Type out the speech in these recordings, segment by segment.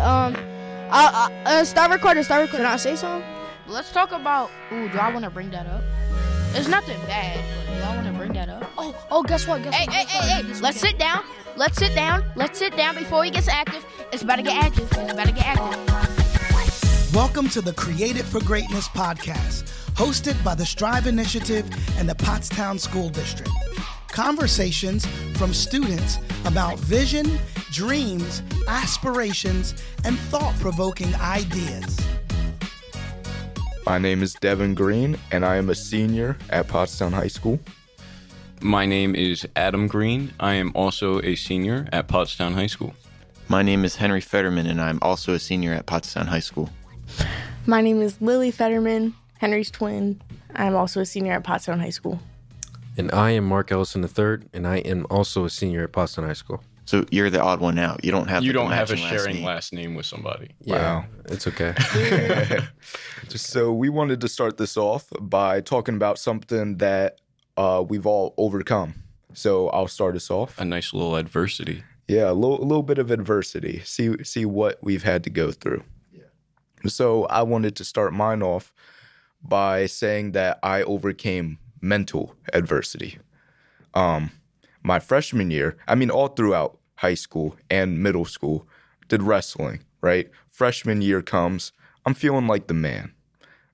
um, uh, uh, start recording. Start recording. Can I say something? Let's talk about. Ooh, do I want to bring that up? It's nothing bad, but do I want to bring that up? Oh, oh, guess what? Guess Hey, what? hey, Guess what? hey, hey, Let's Let's sit down. Let's sit down. Let's sit down before he gets active. It's about to get active. It's about to get active. Welcome to the Created for Greatness podcast, hosted by the Strive Initiative and the Pottstown School District. Conversations from students about vision, dreams, aspirations, and thought provoking ideas. My name is Devin Green, and I am a senior at Pottstown High School. My name is Adam Green. I am also a senior at Pottstown High School. My name is Henry Fetterman, and I'm also a senior at Pottstown High School. My name is Lily Fetterman, Henry's twin. I'm also a senior at Pottstown High School. And I am Mark Ellison III, and I am also a senior at Pottstown High School. So you're the odd one out. You don't have You don't have a matching sharing name. last name with somebody. Yeah, Wow. it's okay. So we wanted to start this off by talking about something that uh, we've all overcome. So I'll start us off. A nice little adversity. Yeah, a little, a little bit of adversity. See, see what we've had to go through. Yeah. So I wanted to start mine off by saying that I overcame mental adversity. Um, my freshman year, I mean, all throughout high school and middle school, did wrestling. Right, freshman year comes, I'm feeling like the man.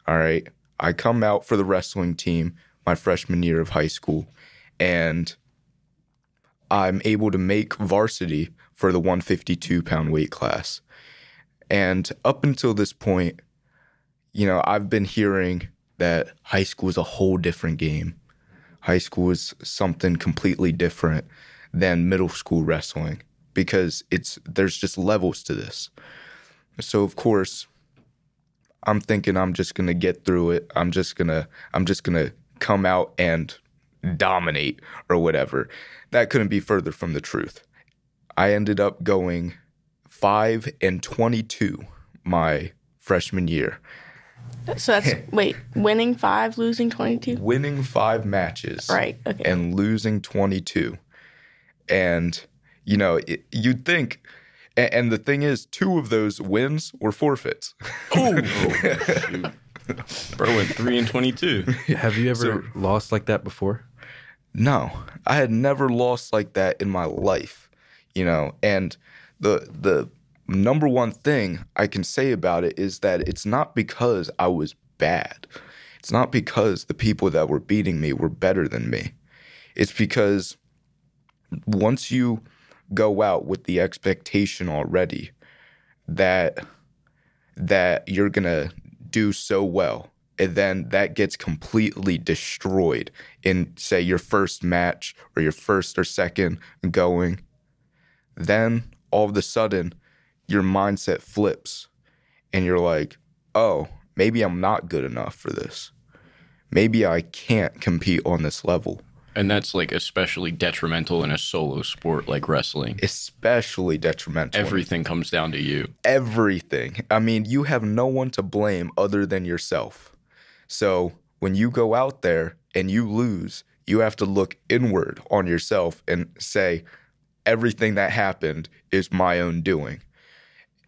All right, I come out for the wrestling team my freshman year of high school, and I'm able to make varsity for the 152 pound weight class. And up until this point, you know, I've been hearing that high school is a whole different game. High school is something completely different than middle school wrestling because it's there's just levels to this. So of course, I'm thinking I'm just to get through it. I'm just to I'm just to come out and dominate or whatever. That couldn't be further from the truth. I ended up going 5 and 22 my freshman year, So that's, wait, winning five, losing 22? winning 5 matches Right, okay. and losing 22. And you know, it, you'd think and, and the thing is two of those wins were forfeits. Oh, Bro went 3 and 22. Have you ever lost like that before? No, I had never lost like that in my life, you know. And the the number one thing I can say about it is that it's not because I was bad. It's not because the people that were beating me were better than me. It's because once you go out with the expectation already that that you're going to do so well and then that gets completely destroyed in say your first match or your first or second going then all of a sudden your mindset flips and you're like oh maybe i'm not good enough for this maybe i can't compete on this level And that's like especially detrimental in a solo sport like wrestling. especially detrimental Everything comes down to you. everything. I mean, you have no one to blame other than yourself. So when you go out there and you lose, you have to look inward on yourself and say, everything that happened is my own doing.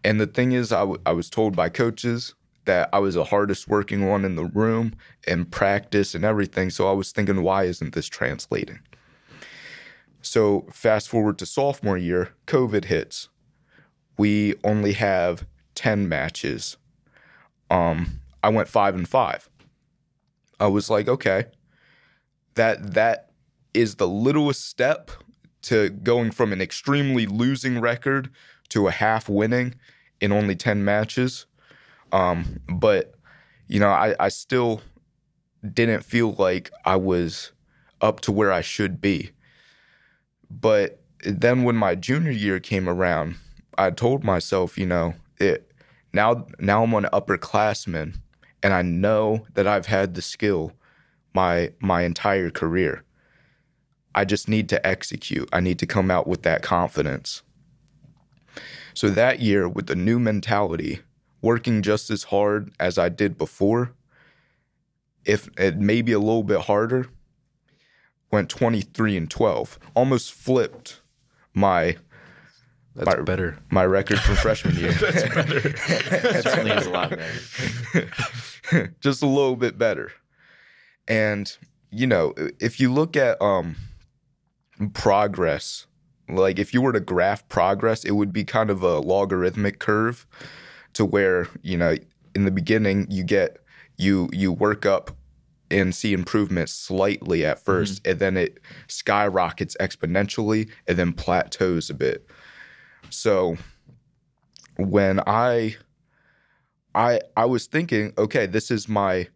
And the thing is, I, w- I was told by coaches that I was the hardest working one in the room and practice and everything. So I was thinking, why isn't this translating? So fast forward to sophomore year, COVID hits we only have 10 matches. Um, I went five and five. I was like, okay, that that is the littlest step to going from an extremely losing record to a half winning in only 10 matches. Um, but you know, I, I still didn't feel like I was up to where I should be. But then when my junior year came around, I told myself, you know, it now now I'm an upperclassman and I know that I've had the skill my my entire career. I just need to execute. I need to come out with that confidence. So that year with the new mentality, working just as hard as I did before, if it maybe a little bit harder, went 23 and 12. Almost flipped my That's My- better. My record from freshman year. That's better. that certainly is a lot better. just a little bit better. And you know, if you look at um progress, like if you were to graph progress, it would be kind of a logarithmic curve to where, you know, in the beginning you get you you work up and see improvement slightly at mm-hmm. 1st and then it skyrockets exponentially and then plateaus a bit. So when I I I was thinking, okay, this is my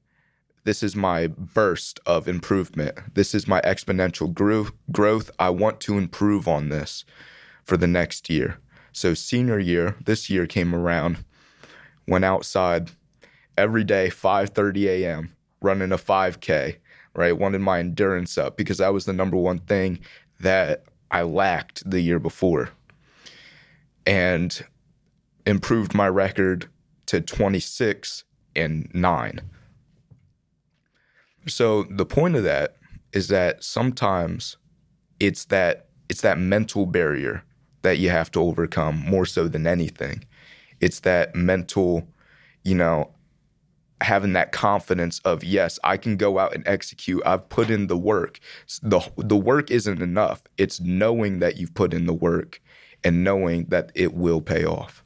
this is my burst of improvement. This is my exponential gro- growth. I want to improve on this for the next year. So senior year, this year came around, went outside every day 5:30 a.m. running a 5k, right? Wanted my endurance up because that was the number one thing that I lacked the year before. And improved my record to 26 and 9. So the point of that is that sometimes it's that it's that mental barrier that you have to overcome more so than anything. It's that mental, you know, having that confidence of yes, I can go out and execute. I've put in the work. The the work isn't enough. It's knowing that you've put in the work and knowing that it will pay off.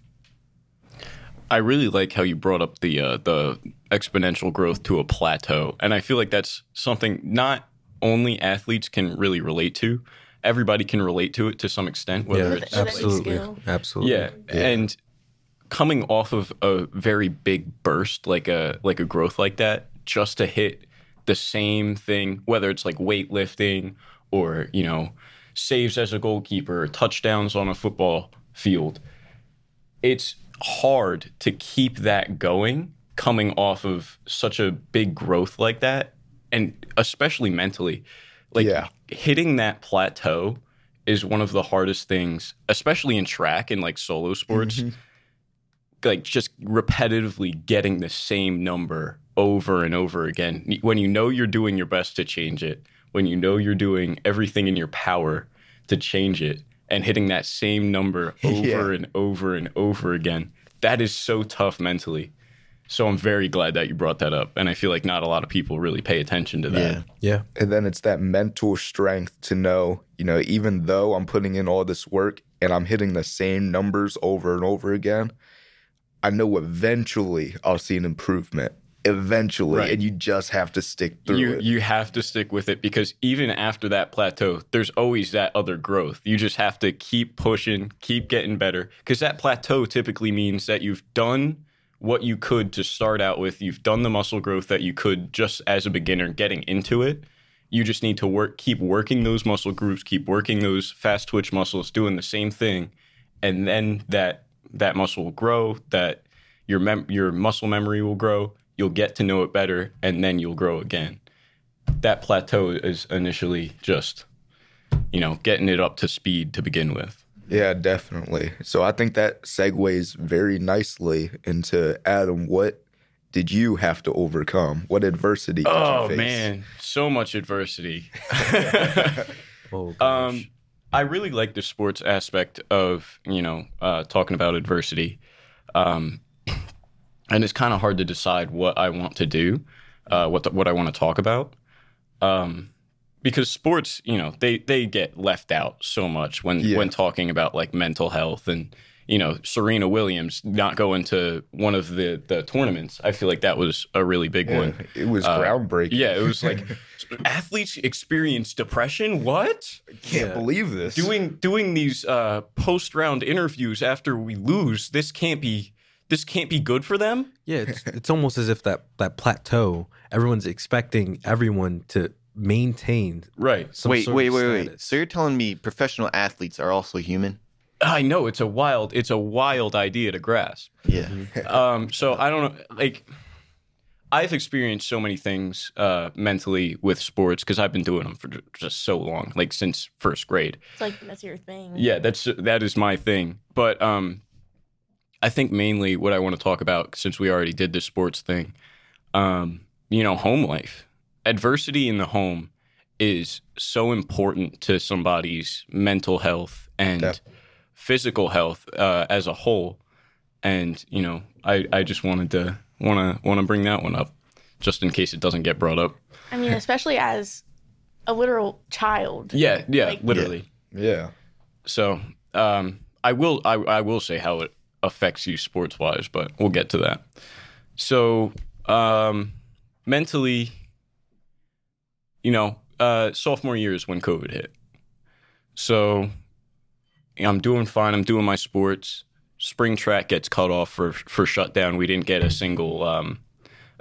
I really like how you brought up the uh, the exponential growth to a plateau, and I feel like that's something not only athletes can really relate to. Everybody can relate to it to some extent, whether Yeah, it's absolutely, skill. absolutely. yeah, and coming off of a very big burst like a like a growth like that, just to hit the same thing, whether it's like weightlifting or you know saves as a goalkeeper, touchdowns on a football field, it's hard to keep that going coming off of such a big growth like that and especially mentally. Like Yeah. hitting that plateau is one of the hardest things especially in track and like solo sports. Mm-hmm. Like just repetitively getting the same number over and over again. When you know you're doing your best to change it when you know you're doing everything in your power to change it and hitting that same number over and over and over again that is so tough mentally so i'm very glad that you brought that up and i feel like not a lot of people really pay attention to that Yeah. Yeah. And then it's that mental strength to know, you know, even though I'm putting in all this work and I'm hitting the same numbers over and over again, I know eventually I'll see an improvement. Eventually. Right. And you just have to stick through you it. you have to stick with it because even after that plateau, there's always that other growth. You just have to keep pushing, keep getting better because that plateau typically means that you've done what you could to start out with. You've done the muscle growth that you could just as a beginner getting into it. You just need to work keep working those muscle groups, keep working those fast twitch muscles, doing the same thing and then that that muscle will grow, that your mem- your muscle memory will grow, you'll get to know it better and then you'll grow again. That plateau is initially just you know, getting it up to speed to begin with. yeah, definitely. So I think that segues very nicely into Adam, what did you have to overcome? What adversity did Oh you face? man, so much adversity. Oh gosh. Um, I really like the sports aspect of you know uh, talking about adversity, um, and it's kind of hard to decide what I want to do, uh, what the, what I want to talk about, um, because sports, you know, they they get left out so much when Yeah. when talking about like mental health and you know Serena Williams not going to one of the the tournaments. I feel like that was a really big Yeah, one. it was Uh, groundbreaking. Yeah, it was like athletes experience depression. What? I can't believe this. doing doing these uh, post round interviews after we lose this can't be this can't be good for them yeah, it's, it's almost as if that that plateau, everyone's expecting everyone to maintain right some wait, sort wait, of wait, wait. status. So you're telling me professional athletes are also human? i know it's a wild it's a wild idea to grasp Yeah. um so i don't know like i've experienced so many things uh mentally with sports because i've been doing them for just so long like since first grade It's like that's your thing. Yeah, that's that is my thing. But um I think mainly what I want to talk about since we already did the sports thing, um, you know, home life. Adversity in the home is so important to somebody's mental health and Def- physical health uh, as a whole. And you know, I, I just wanted to want to want to bring that one up, just in case it doesn't get brought up. I mean, especially as a literal child. Yeah, yeah, Like- literally. Yeah. So um, I will I, I will say how it affects you sports wise, but we'll get to that. So um, mentally, you know, uh, sophomore year is when COVID hit. So I'm doing fine. I'm doing my sports. Spring track gets cut off for for shutdown. We didn't get a single um,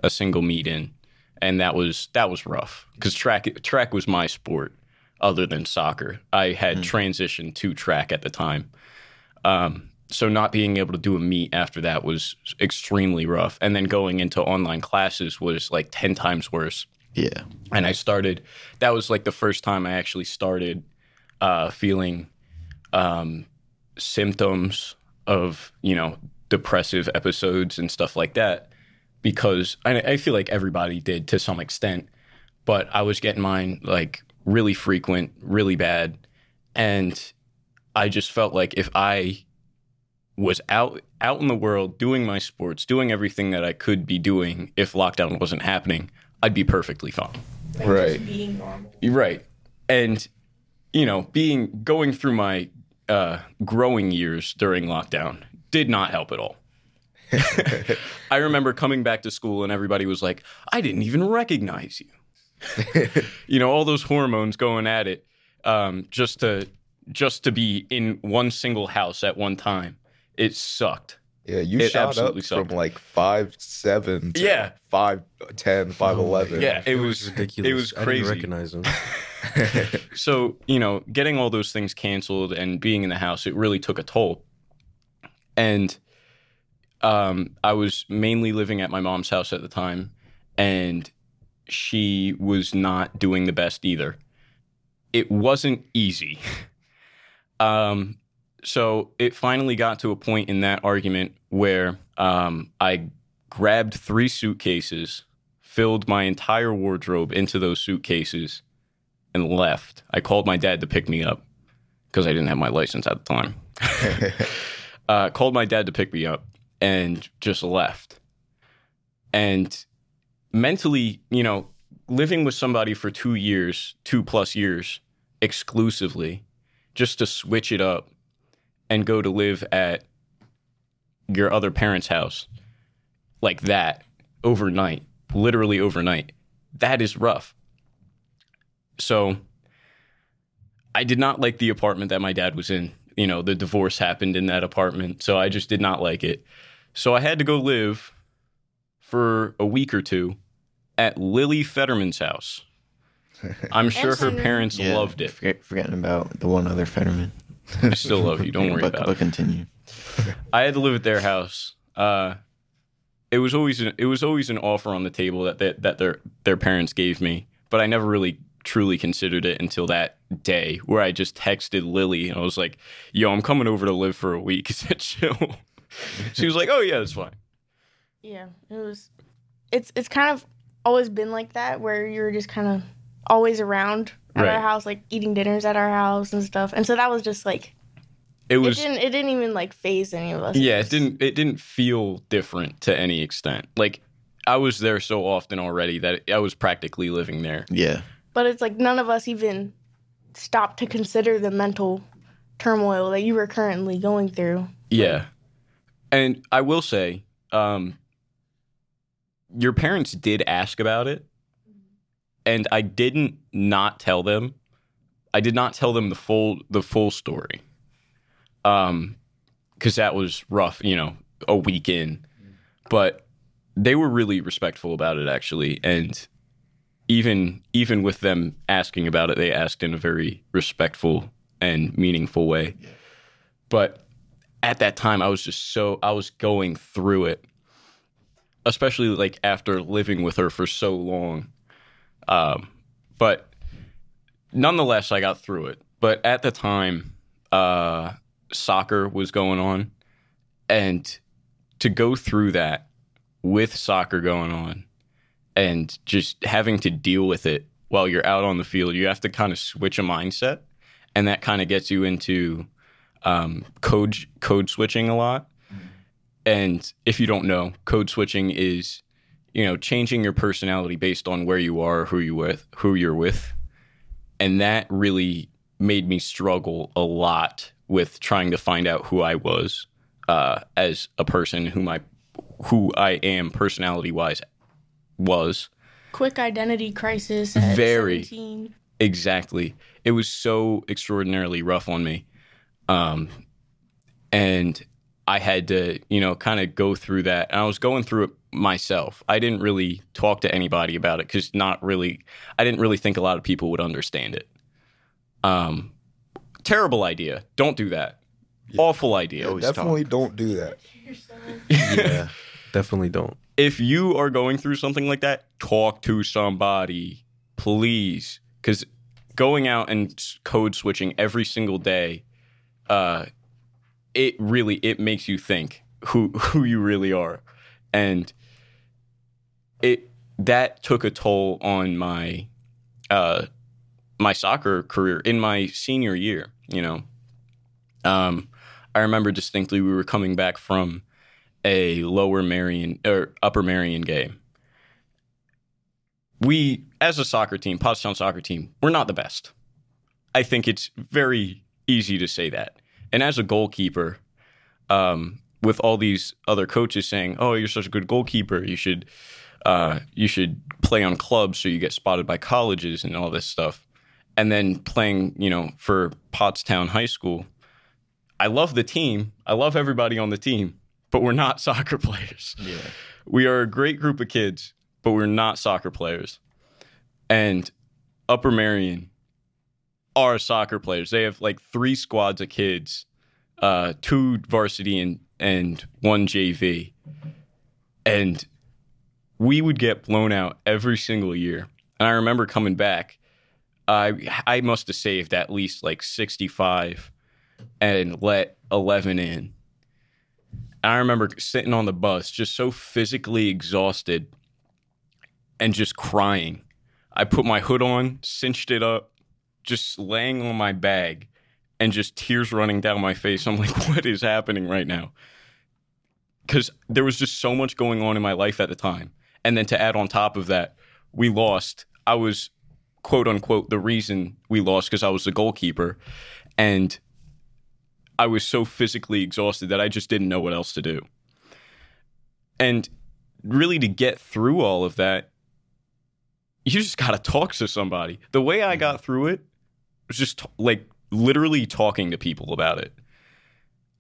a single meet in, and that was that was rough because track track was my sport other than soccer. I had transitioned to track at the time. Um, so not being able to do a meet after that was extremely rough. And then going into online classes was like 10 times worse. Yeah. And I started, that was like the first time I actually started uh, feeling um, symptoms of, you know, depressive episodes and stuff like that. Because I, I feel like everybody did to some extent, but I was getting mine like really frequent, really bad. And I just felt like if I was out out in the world doing my sports, doing everything that I could be doing if lockdown wasn't happening, I'd be perfectly fine. Right. Being normal. Right. And you know, being going through my uh, growing years during lockdown did not help at all. I remember coming back to school and everybody was like, "I didn't even recognize you." you know, all those hormones going at it um, just to just to be in one single house at one time. It sucked. Yeah, you It shot up absolutely from like five seven to Yeah. five ten, five eleven. Yeah, it was ridiculous. It was I didn't crazy. recognize him. so you know getting all those things canceled and being in the house it really took a toll and um, i was mainly living at my mom's house at the time and she was not doing the best either it wasn't easy um, so it finally got to a point in that argument where um, i grabbed three suitcases filled my entire wardrobe into those suitcases and left. I called my dad to pick me up because I didn't have my license at the time. uh, called my dad to pick me up and just left. And mentally, you know, living with somebody for two years, two plus years exclusively, just to switch it up and go to live at your other parents' house like that overnight, literally overnight, that is rough. So I did not like the apartment that my dad was in. You know, the divorce happened in that apartment. So I just did not like it. So I had to go live for a week or two at Lily Fetterman's house. I'm sure her parents Yeah. loved it. Forget, forgetting about the one other Fetterman. I still love you. Don't worry but, about but it. continue. I had to live at their house. Uh, it was always an, it was always an offer on the table that, that that their their parents gave me, but I never really truly considered it until that day where I just texted Lily and I was like, "Yo, I'm coming over to live for a week. Is that chill?" she was like, "Oh yeah, that's fine." Yeah, it was. It's it's kind of always been like that where you're just kind of always around at Right. our house, like eating dinners at our house and stuff. And so that was just like It was it didn't it didn't even like phase any of us. yeah, it didn't it didn't feel different to any extent. Like I was there so often already that I was practically living there. Yeah. But it's like none of us even stopped to consider the mental turmoil that you were currently going through. Yeah. And I will say, um, your parents did ask about it, and I didn't not tell them. I did not tell them the full the full story, um, because that was rough. You know, a week in, but they were really respectful about it actually, and even even with them asking about it, they asked in a very respectful and meaningful way. But at that time I was just so I was going through it especially like after living with her for so long um but nonetheless I got through it. But at the time uh soccer was going on. And to go through that with soccer going on and just having to deal with it while you're out on the field you have to kind of switch a mindset. And that kind of gets you into um, code code switching a lot. And if you don't know, code switching is you know changing your personality based on where you are, who you with, who you're with, and that really made me struggle a lot with trying to find out who I was uh, as a person, who my who I am personality wise was. Quick identity crisis. At Very. 17. Exactly. It was so extraordinarily rough on me. Um, and I had to, you know, kind of go through that. And I was going through it myself. I didn't really talk to anybody about it because not really, I didn't really think a lot of people would understand it. Um, terrible idea. Don't do that. Awful idea. Always Definitely don't do that. Yeah, definitely don't. if you are going through something like that, talk to somebody, please. Because going out and code switching every single day, uh, it really it makes you think who who you really are, and it that took a toll on my uh, my soccer career in my senior year. You know, um, I remember distinctly we were coming back from a lower Merion or upper Merion game. We, as a soccer team, Pottstown soccer team, we're not the best. I think it's very easy to say that. And as a goalkeeper, um, with all these other coaches saying, "Oh, you're such a good goalkeeper. You should, uh, you should play on clubs so you get spotted by colleges and all this stuff," and then playing, you know, for Pottstown High School. I love the team. I love everybody on the team, but we're not soccer players. Yeah. We are a great group of kids, but we're not soccer players. And Upper Merion are soccer players. They have like three squads of kids, uh, two varsity and, and one JV. And we would get blown out every single year. And I remember coming back, I I must have saved at least like 65 and let 11 in. I remember sitting on the bus just so physically exhausted and just crying. I put my hood on, cinched it up, just laying on my bag and just tears running down my face. I'm like, what is happening right now? Because there was just so much going on in my life at the time. And then to add on top of that, we lost. I was quote unquote the reason we lost because I was the goalkeeper. And I was so physically exhausted that I just didn't know what else to do. And really, to get through all of that, you just got to talk to somebody. The way I mm-hmm. got through it was just t- like literally talking to people about it.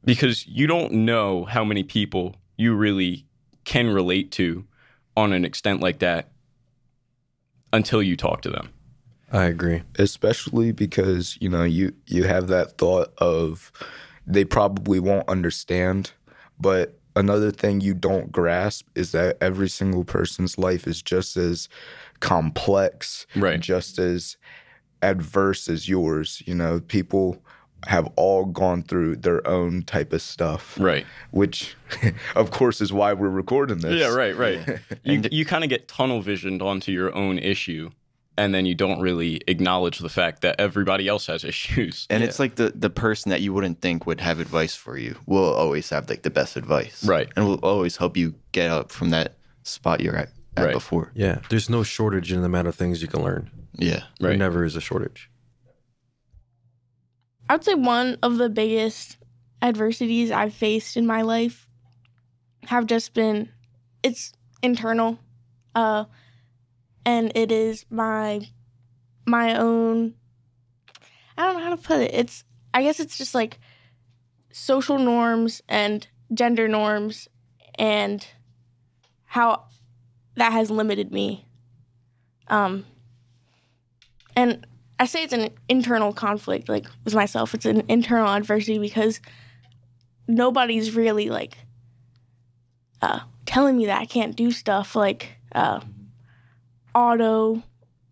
Because you don't know how many people you really can relate to on an extent like that until you talk to them. I agree. especially because you know you you have that thought of they probably won't understand but another thing you don't grasp is that every single person's life is just as complex Right. just as adverse as yours you know people have all gone through their own type of stuff Right. which of course is why we're recording this Yeah, right, right. you you kind of get tunnel visioned onto your own issue, and then you don't really acknowledge the fact that everybody else has issues. And it's like the the person that you wouldn't think would have advice for you will always have like the best advice, Right. And will always help you get up from that spot you're at, at Right. before. Yeah, there's no shortage in the amount of things you can learn. Yeah, There never is a shortage. I would say one of the biggest adversities I've faced in my life have just been it's internal uh and it is my my own I don't know how to put it. It's I guess it's just like social norms and gender norms and how that has limited me. Um and I say it's an internal conflict, like with myself. It's an internal adversity because nobody's really like uh, telling me that I can't do stuff like uh, auto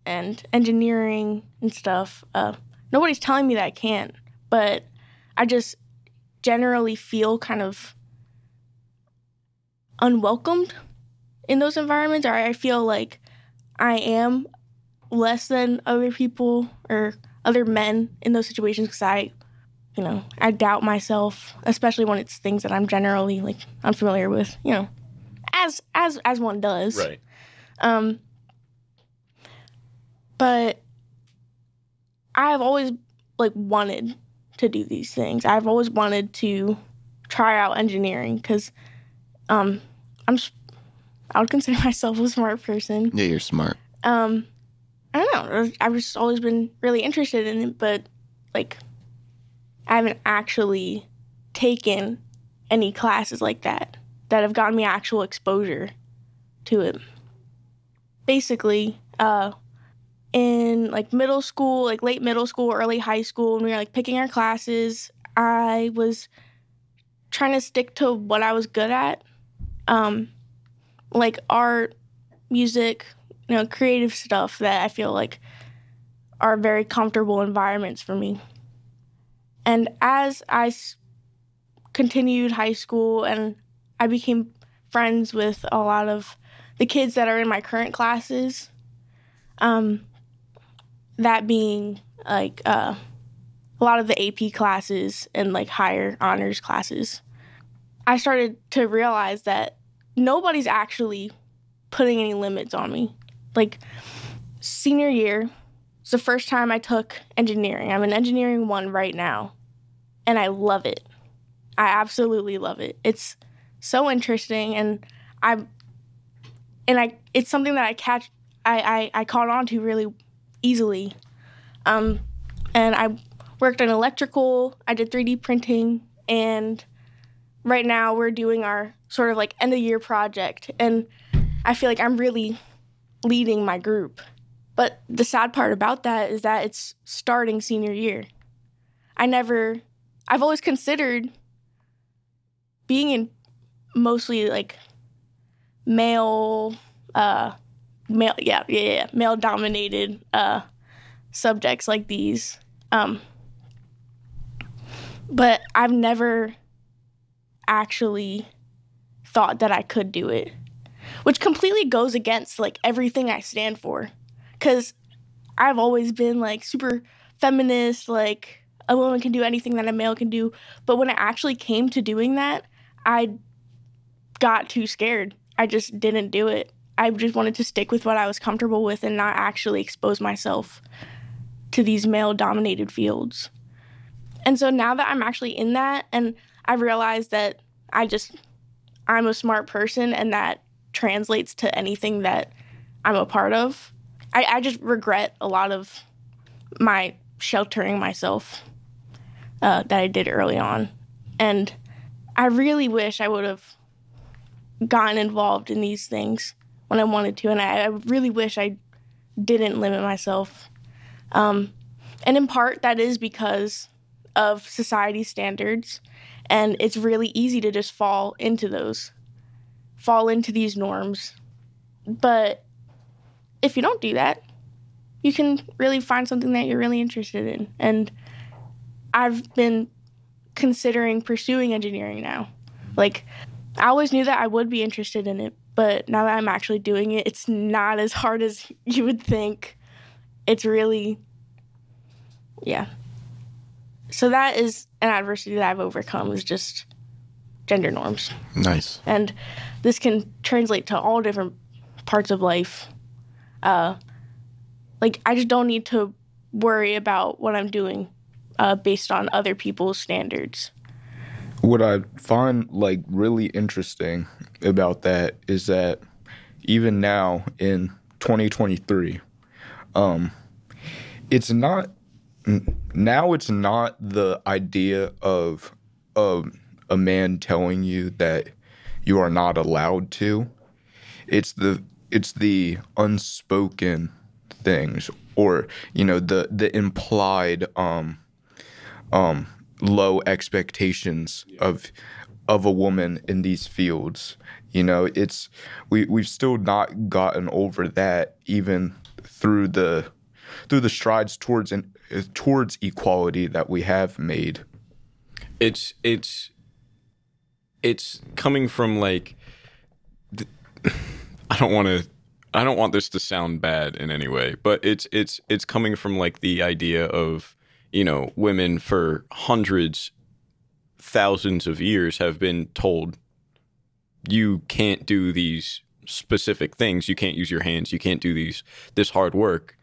and engineering and stuff. Uh, nobody's telling me that I can't, but I just generally feel kind of unwelcomed in those environments, or I feel like I am less than other people or other men in those situations because I you know, I doubt myself, especially when it's things that I'm generally like unfamiliar with, you know, as as as one does. Right. Um, but I've always like wanted to do these things. I've always wanted to try out engineering because um, I'm I would consider myself a smart person. Yeah, you're smart. Um, I don't know. I've just always been really interested in it, but like I haven't actually taken any classes like that that have gotten me actual exposure to it. Basically, uh, in like middle school, like late middle school, early high school, when we were like picking our classes, I was trying to stick to what I was good at, um, like art, music, you know, creative stuff that I feel like are very comfortable environments for me. And as I s- continued high school and I became friends with a lot of the kids that are in my current classes, um, that being like uh, a lot of the AP classes and like higher honors classes, I started to realize that nobody's actually putting any limits on me. Like senior year, it's the first time I took engineering. I'm in engineering one right now, and I love it. I absolutely love it. It's so interesting, and I'm and I it's something that I catch I I, I caught on to really easily. Um, and I worked in electrical. I did 3D printing, and right now we're doing our sort of like end of year project, and I feel like I'm really leading my group. But the sad part about that is that it's starting senior year. I never, I've always considered being in mostly like male, uh, male, yeah, yeah, yeah, male dominated uh, subjects like these. Um, but I've never actually thought that I could do it which completely goes against like everything I stand for. Cause I've always been like super feminist, like a woman can do anything that a male can do. But when it actually came to doing that, I got too scared. I just didn't do it. I just wanted to stick with what I was comfortable with and not actually expose myself to these male dominated fields. And so now that I'm actually in that and I realize that I just I'm a smart person and that translates to anything that I'm a part of. I, I just regret a lot of my sheltering myself uh, that I did early on. And I really wish I would have gotten involved in these things when I wanted to. And I, I really wish I didn't limit myself. Um, and in part, that is because of society standards. And it's really easy to just fall into those fall into these norms. But if you don't do that, you can really find something that you're really interested in. And I've been considering pursuing engineering now. Like, I always knew that I would be interested in it, but now that I'm actually doing it, it's not as hard as you would think. It's really, yeah. So that is an adversity that I've overcome is just gender norms. Nice. And this can translate to all different parts of life. Uh, like, I just don't need to worry about what I'm doing uh, based on other people's standards. What I find like really interesting about that is that even now in 2023, um, it's not now it's not the idea of of a man telling you that you are not allowed to. It's the it's the unspoken things or you know the the implied um um low expectations of of a woman in these fields you know it's we we've still not gotten over that even through the through the strides towards an towards equality that we have made it's it's it's coming from like th- I don't want to I don't want this to sound bad in any way, but it's it's it's coming from like the idea of you know, women for hundreds, thousands of years have been told you can't do these specific things. You can't use your hands. You can't do these this hard work.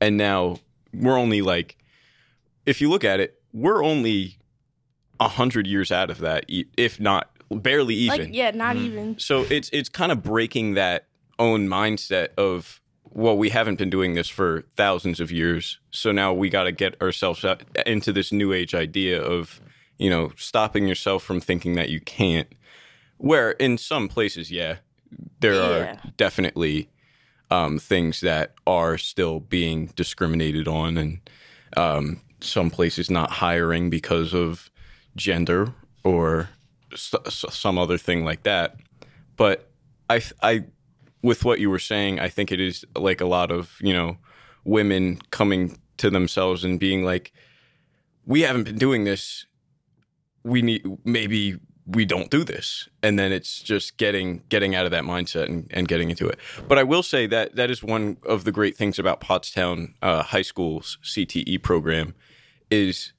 And now we're only like, if you look at it, we're only a hundred years out of that, e- if not barely even. Like yeah, not mm-hmm. even. So it's it's kind of breaking that own mindset of well, we haven't been doing this for thousands of years, so now we got to get ourselves out into this new age idea of you know stopping yourself from thinking that you can't. Where in some places, yeah, there Yeah. are definitely um, things that are still being discriminated on, and um, some places not hiring because of gender or s- s- some other thing like that. But I, I, with what you were saying, I think it is like a lot of you know women coming to themselves and being like, "We haven't been doing this. We need maybe." We don't do this. And then it's just getting getting out of that mindset and, and getting into it. But i will say that that is one of the great things about pottstown uh, high school's cte program is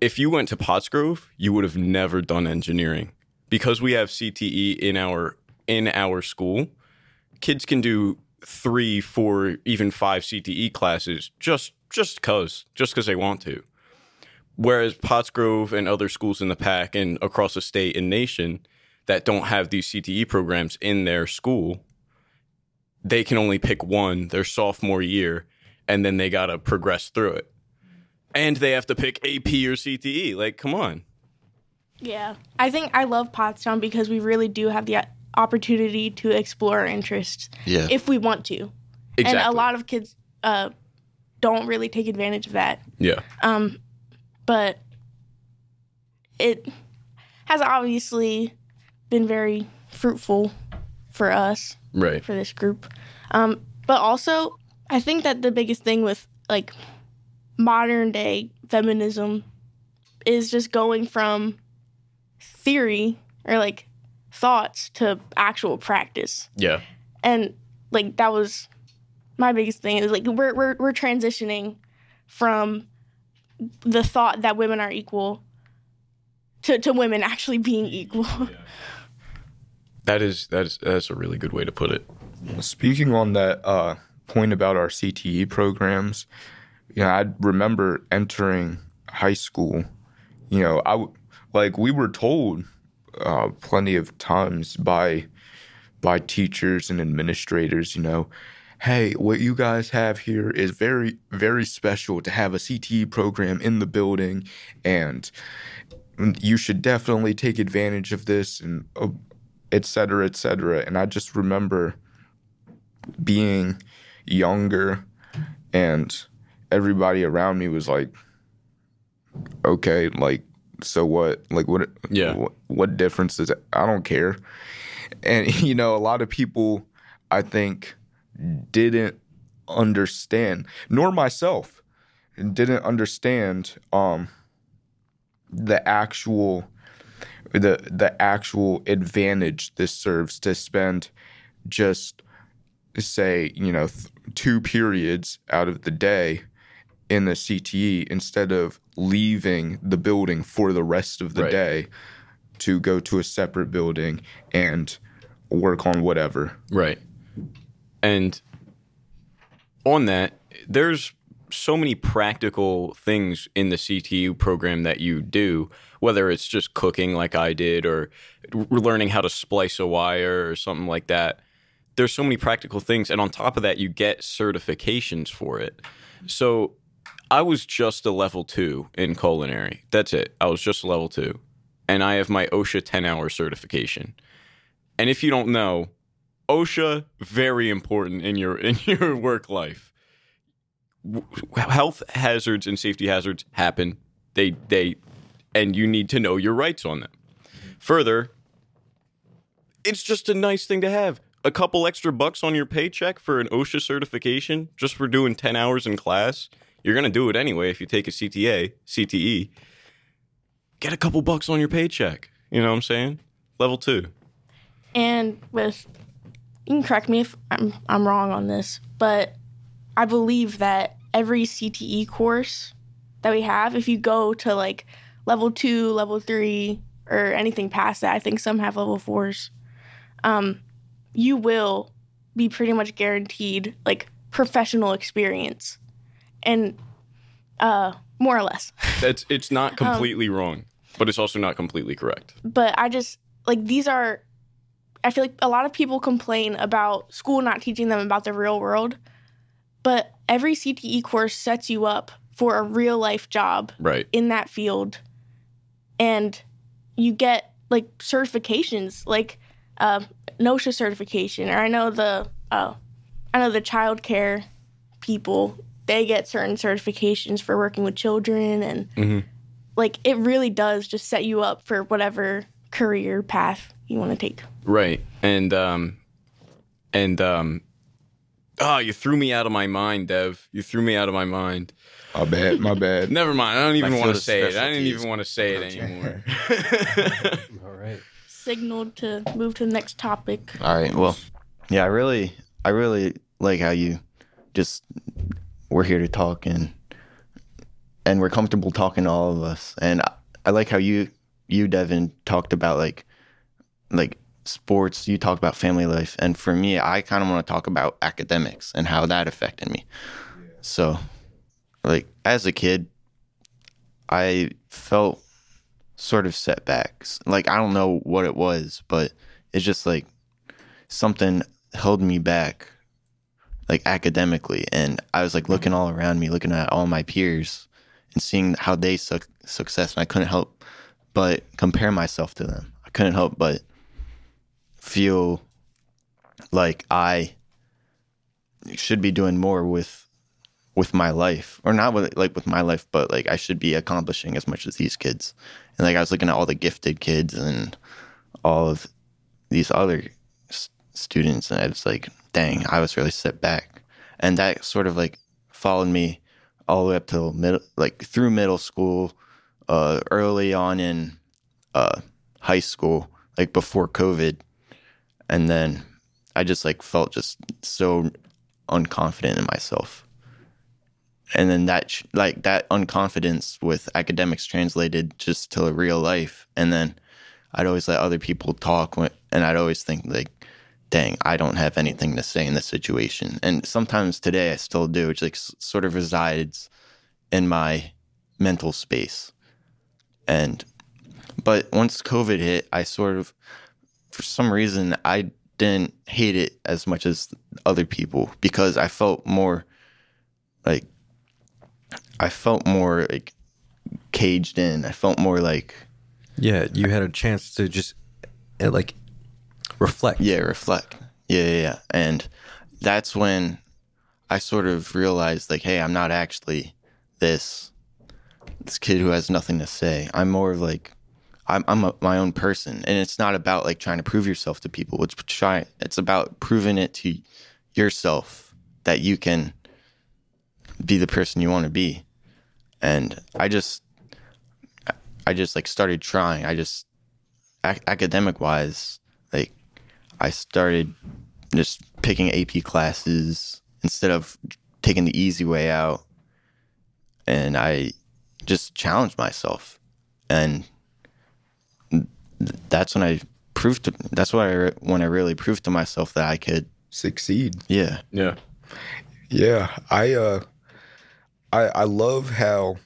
if you went to pottsgrove you would have never done engineering. Because we have cte in our in our school kids can do three four even five cte classes just just cause just because they want to Whereas Pottsgrove and other schools in the pack and across the state and nation that don't have these CTE programs in their school, they can only pick one their sophomore year and then they got to progress through it. And they have to pick AP or CTE. Like, come on. Yeah, I think I love Pottstown because we really do have the opportunity to explore our interests Yeah. if we want to, Exactly. and a lot of kids uh, don't really take advantage of that. yeah. Um, but it has obviously been very fruitful for us Right. for this group. Um, but also, I think that the biggest thing with like modern day feminism is just going from theory or like thoughts to actual practice. Yeah. And like that was my biggest thing is like we're we're we're transitioning from the thought that women are equal to, to women actually being equal. That is that is that's a really good way to put it. Speaking on that uh, point about our CTE programs, you know, I remember entering high school. You know, I like we were told uh, plenty of times by by teachers and administrators. You know, hey, what you guys have here is very very special to have a CTE program in the building, and you should definitely take advantage of this and. Uh, et cetera, et cetera. And I just remember being younger and everybody around me was like, okay, like, so what? Like, what? Yeah. What, what difference does it? I don't care. And, you know, a lot of people, I think, didn't understand, nor myself, didn't understand um, the actual the the actual advantage this serves to spend just say you know th- two periods out of the day in the CTE instead of leaving the building for the rest of the Right. day to go to a separate building and work on whatever. Right. And on that, there's so many practical things in the CTU program that you do, whether it's just cooking like I did or learning how to splice a wire or something like that. There's so many practical things. And on top of that, you get certifications for it. So I was just a level two in culinary. That's it. I was just a level two. And I have my OSHA 10 hour certification. And if you don't know, OSHA very important in your in your work life. Health hazards and safety hazards happen. They they and you need to know your rights on them. Further, it's just a nice thing to have. A couple extra bucks on your paycheck for an OSHA certification just for doing 10 hours in class. You're going to do it anyway if you take a CTA, CTE. Get a couple bucks on your paycheck. You know what I'm saying? Level 2. and with you can correct me if I'm I'm wrong on this, but I believe that every CTE course that we have, if you go to like level two, level three, or anything past that, I think some have level fours, um, you will be pretty much guaranteed like professional experience. And uh, more or less. That's it's not completely wrong, but it's also not completely correct. but I just like these are I feel like a lot of people complain about school not teaching them about the real world, but every CTE course sets you up for a real life job Right. in that field and you get like certifications like uh, NOSHA certification or I know the uh, I know the child care people they get certain certifications for working with children and Mhm. like it really does just set you up for whatever career path you want to take. Right. And um and um Oh, you threw me out of my mind, Dev. You threw me out of my mind. My bad, my bad. Never mind. I don't even want to say it. I didn't even want to say it anymore. All right. Signaled to move to the next topic. All right. Well, yeah, I really, I really like how you just we're here to talk and and we're comfortable talking to all of us. And I, I like how you, you Devin, talked about like like sports. You talked about family life, and for me, I kind of want to talk about academics and how that affected me. So, like as a kid, I felt sort of setbacks. Like I don't know what it was, but it's just like something held me back like academically and I was like looking all around me, looking at all my peers and seeing how they suc success and I couldn't help but compare myself to them. I couldn't help but feel like I should be doing more with with my life or not with like with my life but like I should be accomplishing as much as these kids. And like I was looking at all the gifted kids and all of these other s- students and I was like, dang, I was really set back. And that sort of like followed me all the way up till middle, like through middle school, uh, early on in uh, high school, like before COVID. And then I just like felt just so unconfident in myself. And then that, like that unconfidence with academics translated just to real life. And then I'd always let other people talk, and I'd always think like, "Dang, I don't have anything to say in this situation." And sometimes today I still do, which like sort of resides in my mental space. And but once COVID hit, I sort of, for some reason, I didn't hate it as much as other people because I felt more like I felt more like caged in. I felt more like Yeah, you had a chance to just uh, like reflect. Yeah, reflect. Yeah, yeah, yeah. And that's when I sort of realized like, hey, I'm not actually this this kid who has nothing to say. I'm more of like I'm I'm a, my own person, and it's not about like trying to prove yourself to people. It's try it's about proving it to yourself that you can be the person you want to be. And I just I just like started trying. I just ac- academic wise, like I started just picking AP classes instead of taking the easy way out. And I just challenged myself. And that's when I proved to, that's when I, when I really proved to myself that I could, Succeed. yeah. yeah. Yeah, I uh I I love how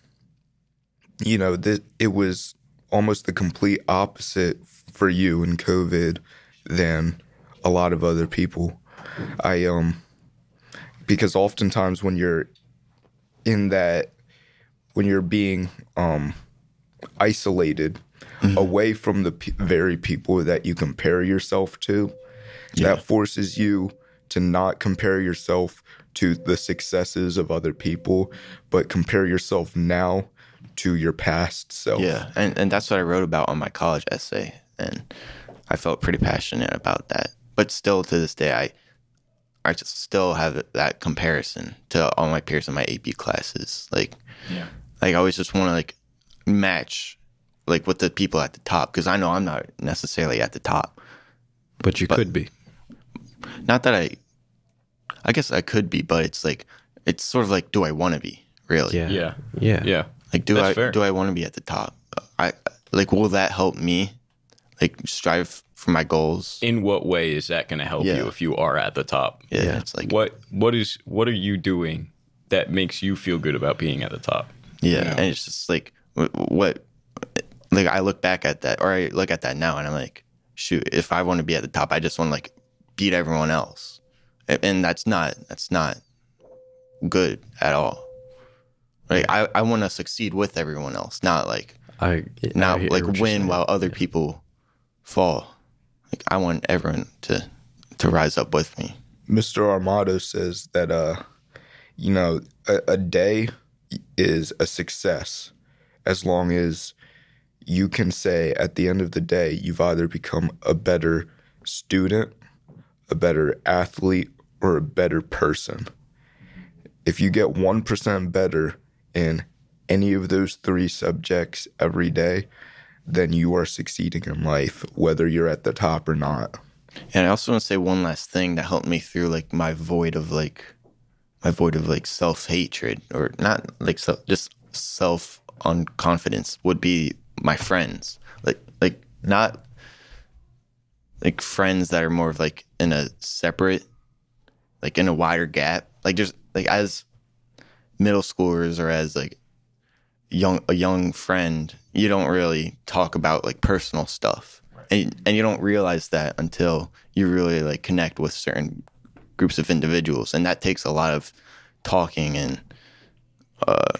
you know that it was almost the complete opposite for you in COVID than a lot of other people. I um because oftentimes when you're in that when you're being um isolated Mm-hmm. away from the pe very people that you compare yourself to that forces you to not compare yourself to the successes of other people, but compare yourself now to your past self. Yeah, and and that's what I wrote about on my college essay, and I felt pretty passionate about that. But still, to this day, I I just still have that comparison to all my peers in my AP classes. Like, yeah. like I always just want to like match like with the people at the top because I know I'm not necessarily at the top. But you could be. Not that I, I guess I could be, but it's like it's sort of like, do I want to be really? Yeah. Yeah. Yeah. Yeah. Like, do That's I fair. do I want to be at the top? I like, will that help me? Like, strive for my goals. In what way is that going to help Yeah. you if you are at the top? Yeah, Yeah. it's like, What what is what are you doing that makes you feel good about being at the top? yeah, Yeah. and it's just like, wh- what? Like, I look back at that, or I look at that now, and I'm like, shoot, if I want to be at the top, I just want to like beat everyone else, and that's not that's not good at all. Like, I I want to succeed with everyone else, not like I not I like win while other people fall. Like I want everyone to to rise up with me. Mr. Armado says that uh you know a, a day is a success as long as you can say at the end of the day you've either become a better student, a better athlete or a better person. If you get 1% better in any of those three subjects every day, then you are succeeding in life whether you're at the top or not. And I also want to say one last thing that helped me through like my void of like my void of like self hatred or not like self just self unconfidence would be my friends. Like like not like friends that are more of like in a separate like in a wider gap. Like there's like as middle schoolers or as like young a young friend, you don't really talk about like personal stuff. And and you don't realize that until you really like connect with certain groups of individuals and that takes a lot of talking and uh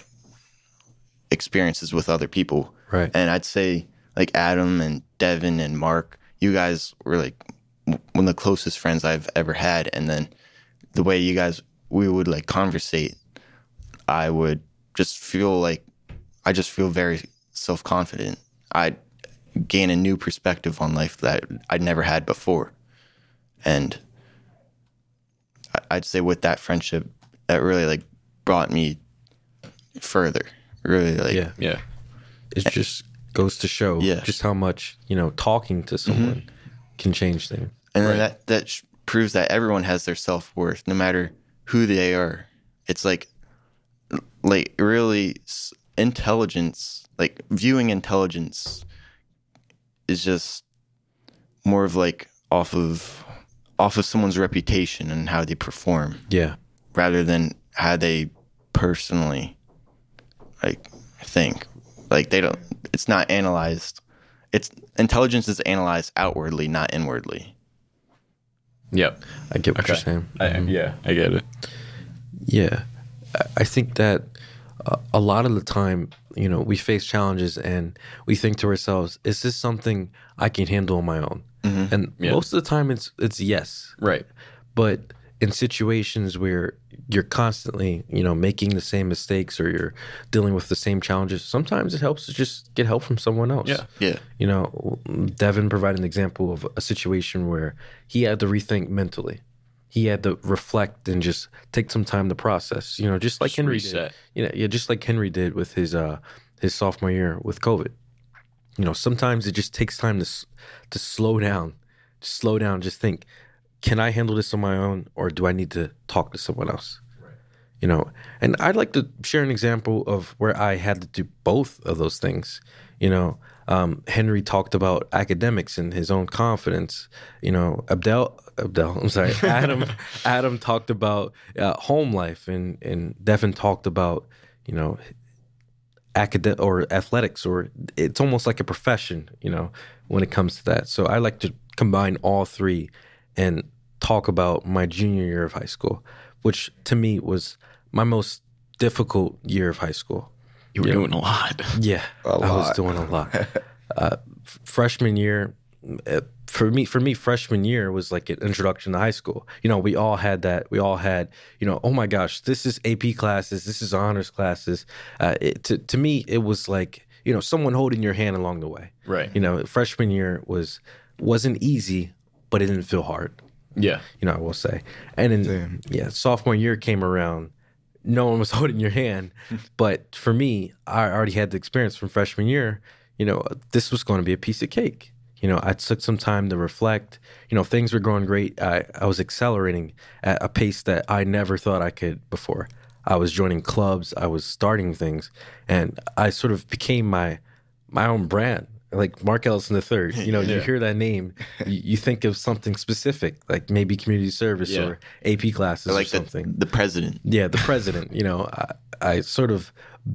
experiences with other people. Right. And I'd say like Adam and Devin and Mark, you guys were like one of the closest friends I've ever had. And then the way you guys we would like conversate, I would just feel like I just feel very self confident. I gain a new perspective on life that I'd never had before, and I- I'd say with that friendship, that really like brought me further. Really, like yeah. Yeah. It eh. just goes to show Yeah. just how much you know talking to mm-hmm. someone can change things. And then that that sh- proves that everyone has their self worth, no matter who they are. It's like, like really s- intelligence, like viewing intelligence, is just more of like off of off of someone's reputation and how they perform, Yeah. rather than how they personally like think. Like they don't. It's not analyzed. It's intelligence is analyzed outwardly, not inwardly. Yep. I get what Okay. you're saying. I, Mhm. yeah, I get it. Yeah, I- I think that uh, a lot of the time, you know, we face challenges and we think to ourselves, "Is this something I can handle on my own?" And Yeah. most of the time, it's it's yes. Right. But in situations where you're constantly, you know, making the same mistakes or you're dealing with the same challenges, sometimes it helps to just get help from someone else. Yeah. Yeah. You know, Devin provided an example of a situation where he had to rethink mentally. He had to reflect and just take some time to process. You know, just like Just Henry reset. did. You know, yeah, just like Henry did with his uh his sophomore year with COVID. You know, sometimes it just takes time to to slow down, just slow down, just think, can I handle this on my own, or do I need to talk to someone else? Right. You know, and I'd like to share an example of where I had to do both of those things. You know, um, Henry talked about academics and his own confidence. You know, Abdel, Abdel, I'm sorry, Adam, Adam talked about uh, home life, and and Devin talked about you know academic or athletics, or it's almost like a profession. You know, when it comes to that. So I like to combine all three and talk about my junior year of high school, which to me was my most difficult year of high school. You were Yeah. doing a lot. Yeah, A I was doing a lot. uh, freshman year, uh, for me, for me, freshman year was like an introduction to high school. You know, we all had that. We all had, you know, oh my gosh, this is AP classes, this is honors classes. Uh, it, to to me, it was like you know someone holding your hand along the way. Right. You know, freshman year was wasn't easy, but it didn't feel hard Yeah. you know, I will say. And then, Damn. yeah, sophomore year came around. No one was holding your hand. but for me, I already had the experience from freshman year. You know, this was going to be a piece of cake. You know, I took some time to reflect. You know, things were going great. I, I was accelerating at a pace that I never thought I could before. I was joining clubs, I was starting things, and I sort of became my my own brand. Like Mark Ellison III, you know, you hear that name, you, you think of something specific, like maybe community service Yeah. or AP classes Or or like the, something. the president. Yeah, the president. you know, I, I sort of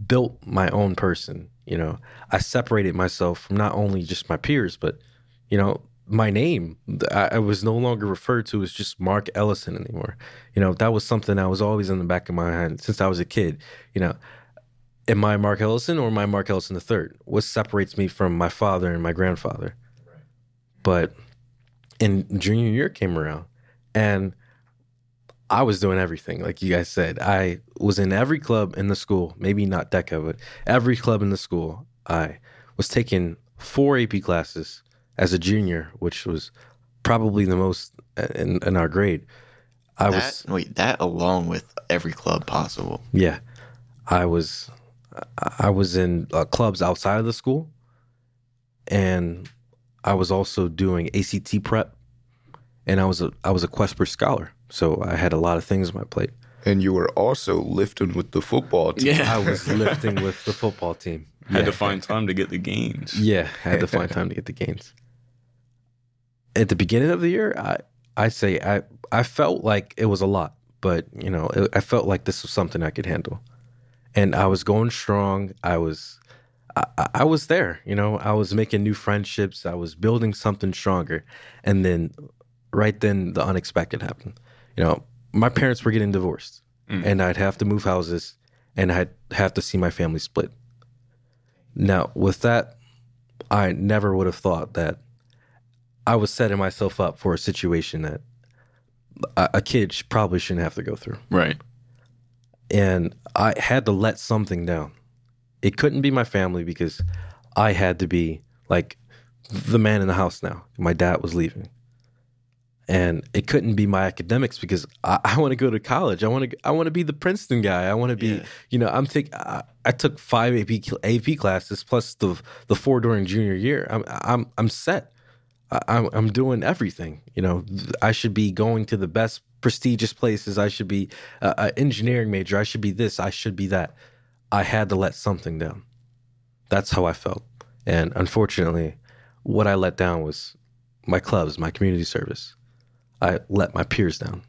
built my own person. You know, I separated myself from not only just my peers, but you know, my name. I, I was no longer referred to as just Mark Ellison anymore. You know, that was something that was always in the back of my mind since I was a kid. You know, am I Mark Ellison or am I Mark Ellison III? What separates me from my father and my grandfather? But in junior year came around, and I was doing everything, like you guys said. I was in every club in the school, maybe not DECA, but every club in the school. I was taking four AP classes as a junior, which was probably the most uh, in, in our grade. I that, was, wait, that along with every club possible. yeah, I was, I was in uh, clubs outside of the school, and I was also doing ACT prep, and I was a I was a QuestBridge scholar, so I had a lot of things on my plate. And you were also lifting with the football team. Yeah. I was lifting with the football team. Had to find time to get the gains. Yeah, I had to find time to get the gains. At the beginning of the year, I I say I I felt like it was a lot, but you know, it, I felt like this was something I could handle, and I was going strong. I was I, I- was there. You know, I was making new friendships. I was building something stronger, and then right then the unexpected happened. You know, my parents were getting divorced, mm. and I'd have to move houses, and I'd have to see my family split. Now, with that, I never would have thought that I was setting myself up for a situation that a, a kid probably shouldn't have to go through. Right. And I had to let something down. It couldn't be my family because I had to be like the man in the house now. My dad was leaving. And it couldn't be my academics because I, I want to go to college. I want to. I want to be the Princeton guy. I want to be. Yeah. You know, I'm think. I, I took five AP AP classes plus the the four during junior year. I'm I'm I'm set. I, I'm I'm doing everything. You know, I should be going to the best prestigious places. I should be an engineering major. I should be this. I should be that. I had to let something down. That's how I felt, and unfortunately, what I let down was my clubs, my community service. I let my peers down,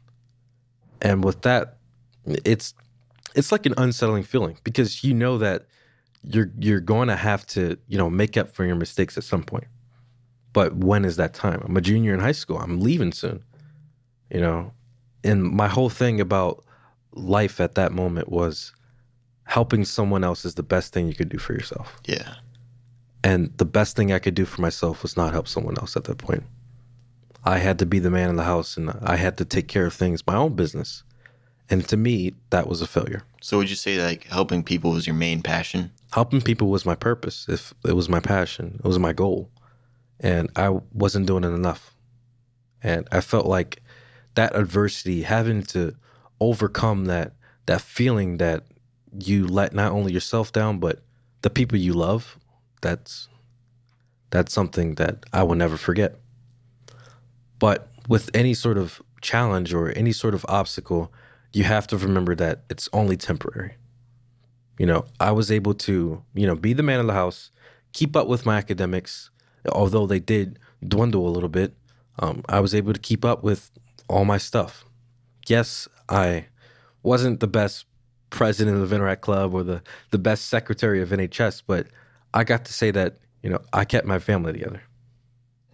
and with that, it's it's like an unsettling feeling because you know that you're you're going to have to you know make up for your mistakes at some point. But when is that time? I'm a junior in high school. I'm leaving soon. You know, and my whole thing about life at that moment was helping someone else is the best thing you could do for yourself. Yeah. And the best thing I could do for myself was not help someone else at that point. I had to be the man in the house and I had to take care of things, my own business. And to me, that was a failure. So would you say like helping people was your main passion? Helping people was my purpose. If it was my passion, it was my goal. And I wasn't doing it enough. And I felt like that adversity, having to overcome that that feeling that you let not only yourself down, but the people you love, that's that's something that I will never forget. But with any sort of challenge or any sort of obstacle, you have to remember that it's only temporary. You know, I was able to, you know, be the man of the house, keep up with my academics, although they did dwindle a little bit. Um, I was able to keep up with all my stuff. Yes, I wasn't the best president of Interact Club or the, the best secretary of NHS, but I got to say that, you know, I kept my family together.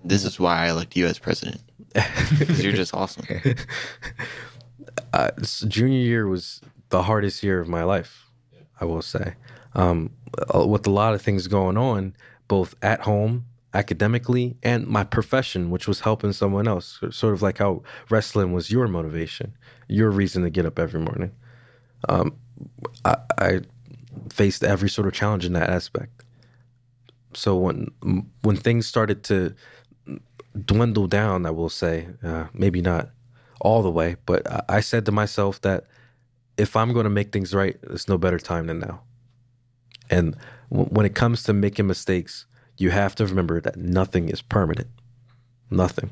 This is why I elect you as president. you're just awesome. uh, junior year was the hardest year of my life, I will say. Um, uh, with a lot of things going on, both at home, academically, and my profession, which was helping someone else. Sort of like how wrestling was your motivation, your reason to get up every morning. Um, I, I faced every sort of challenge in that aspect. So when when things started to dwindle down, I will say, uh, maybe not all the way, but I, said to myself that if I'm going to make things right, there's no better time than now. And w- when it comes to making mistakes, you have to remember that nothing is permanent. Nothing.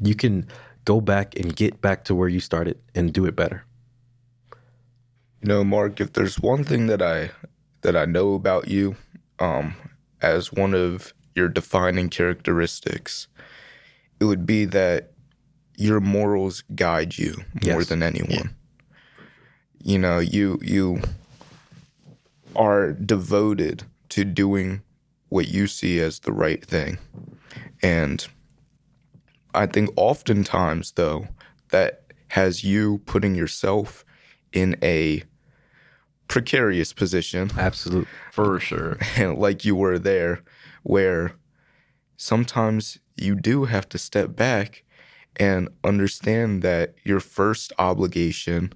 You can go back and get back to where you started and do it better. You know, Mark, if there's one thing that I that I know about you, um, as one of your defining characteristics, it would be that your morals guide you more Yes. than anyone. You know, you you are devoted to doing what you see as the right thing. And I think oftentimes though that has you putting yourself in a precarious position Absolutely. For sure. like you were there where sometimes you do have to step back and understand that your first obligation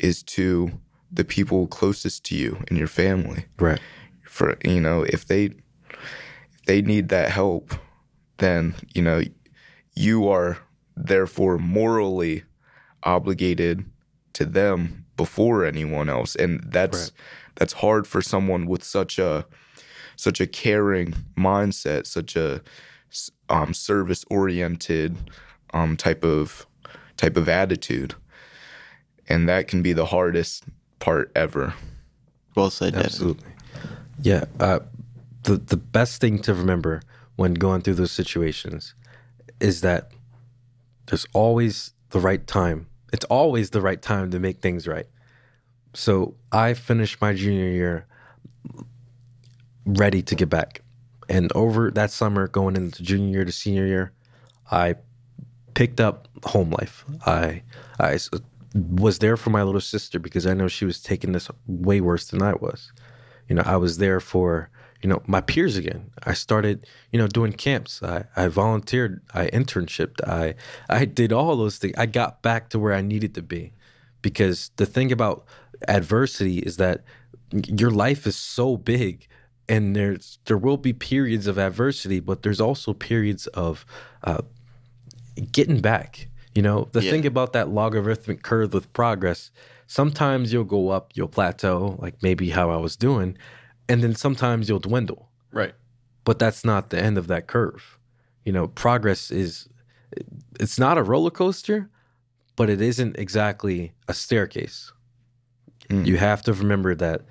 is to the people closest to you and your family Right. For you know if they if they need that help then you know you are therefore morally obligated to them before anyone else and that's Right. that's hard for someone with such a such a caring mindset such a um, service oriented um, type of type of attitude and that can be the hardest part ever Well said, Devin. Absolutely. Yeah. Uh, the the best thing to remember when going through those situations is that there's always the right time. It's always the right time to make things right. So I finished my junior year ready to get back. And over that summer, going into junior year to senior year, I picked up home life. I I was there for my little sister because I know she was taking this way worse than I was. You know, I was there for you know my peers again. I started you know doing camps. I, I volunteered. I internshiped. I I did all those things. I got back to where I needed to be because the thing about adversity is that your life is so big and there's there will be periods of adversity but there's also periods of uh, getting back you know the Yeah. thing about that logarithmic curve with progress sometimes you'll go up you'll plateau like maybe how i was doing and then sometimes you'll dwindle Right. but that's not the end of that curve. You know, progress is it's not a roller coaster, but it isn't exactly a staircase. Mm. You have to remember that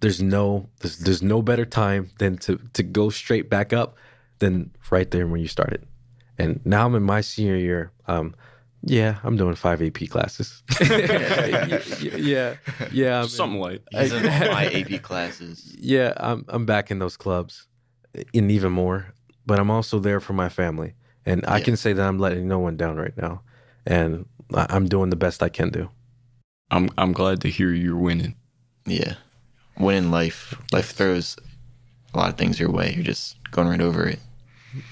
there's no there's, there's no better time than to to go straight back up than right there when you started. And now I'm in my senior year. Um yeah, I'm doing five AP classes. yeah, yeah, I'm in- Something like He's in my AP classes. yeah, I'm I'm back in those clubs, and even more. But I'm also there for my family, and I Yeah. can say that I'm letting no one down right now, and I- I'm doing the best I can do. I'm I'm glad to hear you're winning. Yeah. Winning life. Life throws a lot of things your way. You're just going right over it.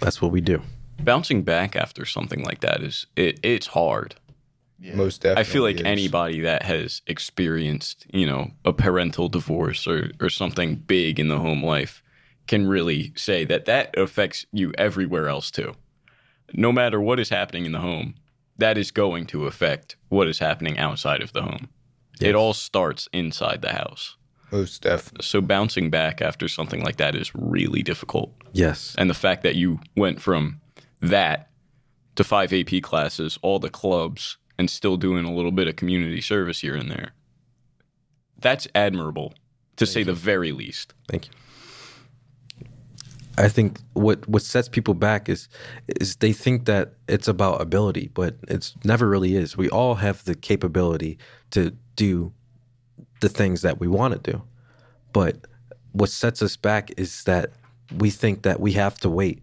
That's what we do. Bouncing back after something like that is it, it's hard. most definitely I feel like is. anybody that has experienced, you know, a parental divorce or, or something big in the home life can really say that that affects you everywhere else too. No matter what is happening in the home, that is going to affect what is happening outside of the home. It all starts inside the house. most definitely So bouncing back after something like that is really difficult. Yes, And the fact that you went from that to five AP classes, all the clubs, and still doing a little bit of community service here and there. That's admirable, to say the very least. thank you. I think what what sets people back is is they think that it's about ability, but it's never really is. We all have the capability to do the things that we want to do. But what sets us back is that we think that we have to wait.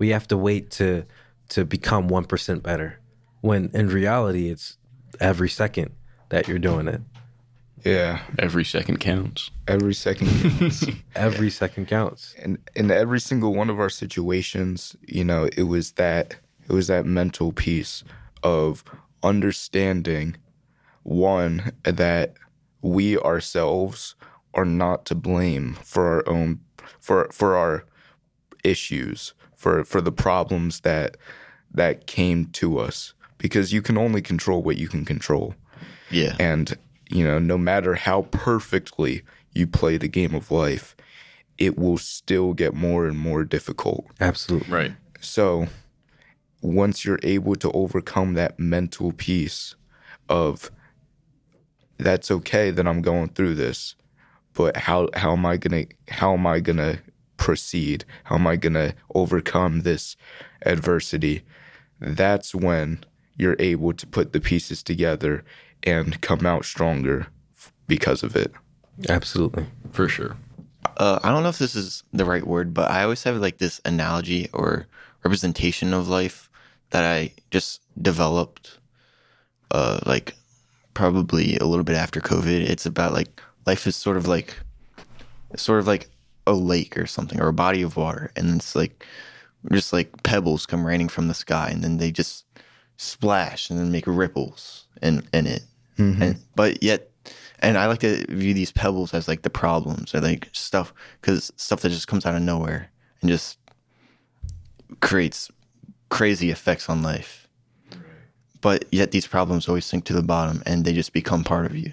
We have to wait to to become 1% better. When in reality it's every second that you're doing it. yeah Every second counts. every second counts. Every second counts. and in every single one of our situations you know it was that it was that mental piece of understanding one that we ourselves are not to blame for our own for for our issues for for the problems that that came to us because you can only control what you can control Yeah. and, you know, no matter how perfectly you play the game of life, it will still get more and more difficult. Absolutely. Right. So, once you're able to overcome that mental piece of that's okay that I'm going through this, but how how am I gonna how am I gonna proceed? How am I gonna overcome this adversity? That's when you're able to put the pieces together and come out stronger because of it. Absolutely. For sure. uh, I don't know if this is the right word, but I always have like this analogy or representation of life that I just developed, uh, like probably a little bit after COVID. It's about like life is sort of like, sort of like a lake or something or a body of water, and it's like just like pebbles come raining from the sky, and then they just splash and then make ripples in in it. Mm-hmm. And, but yet, and I like to view these pebbles as like the problems or like stuff because stuff that just comes out of nowhere and just creates crazy effects on life. But yet these problems always sink to the bottom and they just become part of you.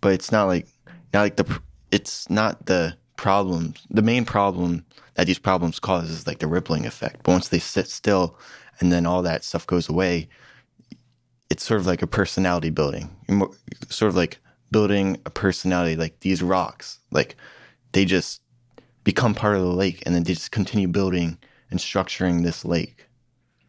But it's not like not like the it's not the problems. The main problem that these problems cause is like the rippling effect. But once they sit still and then all that stuff goes away, it's sort of like a personality building. More- Sort of like building a personality like these rocks. Like they just become part of the lake and then they just continue building and structuring this lake.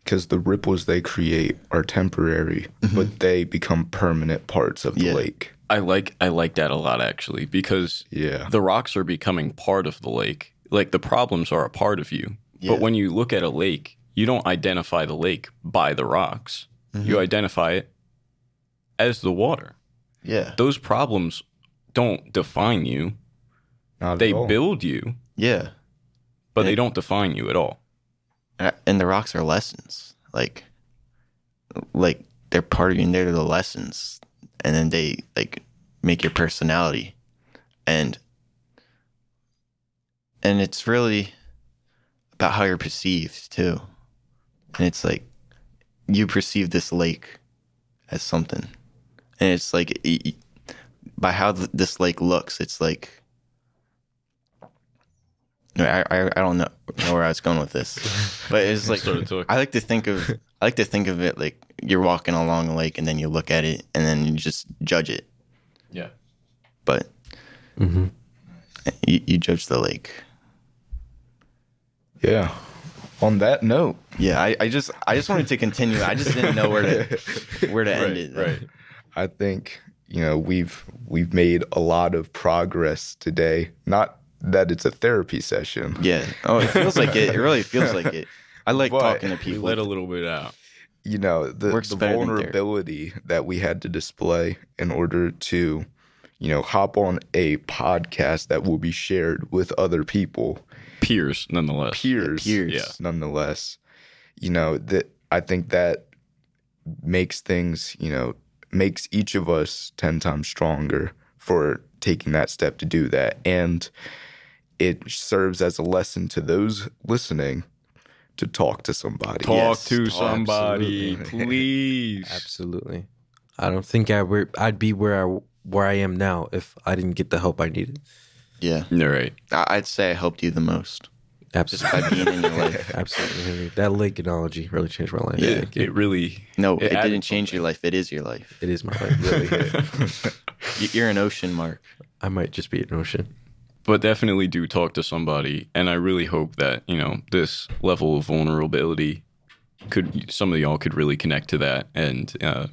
Because the ripples they create are temporary, mm-hmm. but they become permanent parts of the Yeah. lake. I like I like that a lot actually because Yeah. the rocks are becoming part of the lake. Like the problems are a part of you. Yeah. But when you look at a lake, you don't identify the lake by the rocks. You mm-hmm. identify it as the water. Yeah. Those problems don't define you. Not They build you, Yeah. but they don't define you at all. And and the rocks are lessons. Like like they're part of you and they're the lessons. And then they like make your personality. And and it's really about how you're perceived too. And it's like you perceive this lake as something. And it's like by how th- this lake looks, it's like I, I, I don't know, know where I was going with this, but it's like I like to think of I like to think of it like you're walking along a lake and then you look at it and then you just judge it, Yeah. but Mm-hmm. you, you judge the lake. Yeah. On that note, Yeah, I, I just I just wanted to continue. I just didn't know where to where to end it. Right. I think you know we've we've made a lot of progress today. Not that it's a therapy session. Yeah. Oh, it feels like it. It really feels like it. I like But talking to We people. let a little bit out. You know the, Works the better than therapy. vulnerability that we had to display in order to, you know, hop on a podcast that will be shared with other people, Peers, nonetheless. peers, peers. Yeah. nonetheless. You know that I think that makes things, you know, makes each of us ten times stronger for taking that step to do that, and it serves as a lesson to those listening to talk to somebody. Talk Yes, to talk, somebody, absolutely. please. Absolutely. I don't think I were, I'd be where I where I am now if I didn't get the help I needed. yeah, You're right. I- I'd say I helped you the most just Absolutely. by being in your life. Absolutely. That lake analogy really changed my life. Yeah, Thank you. it really. No, It it, didn't change your life. It is your life. It is my life. Really. You're an ocean, Mark. I might just be an ocean. But definitely do talk to somebody and i really hope that you know this level of vulnerability could some of y'all could really connect to that and uh,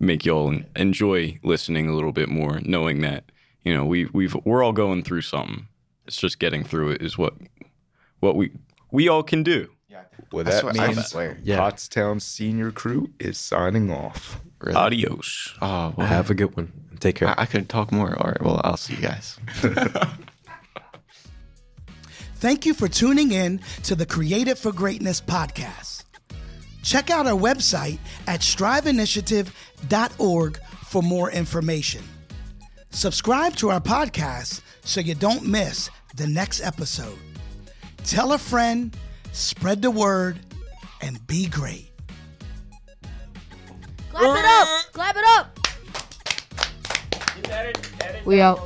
make y'all enjoy listening a little bit more knowing that you know we we've we're all going through something it's just getting through it is what what we we all can do Well, I that swear- I means swear. Yeah. Pottstown Senior Crew is signing off. Really. adios Oh, well, Have a good one. Take care. I, I could talk more. All right. Well, I'll see you guys. Thank you for tuning in to the Creative for Greatness podcast. Check out our website at striveinitiative.org for more information. Subscribe to our podcast so you don't miss the next episode. Tell a friend, spread the word, and be great. Clap it up! Clap it up! We out.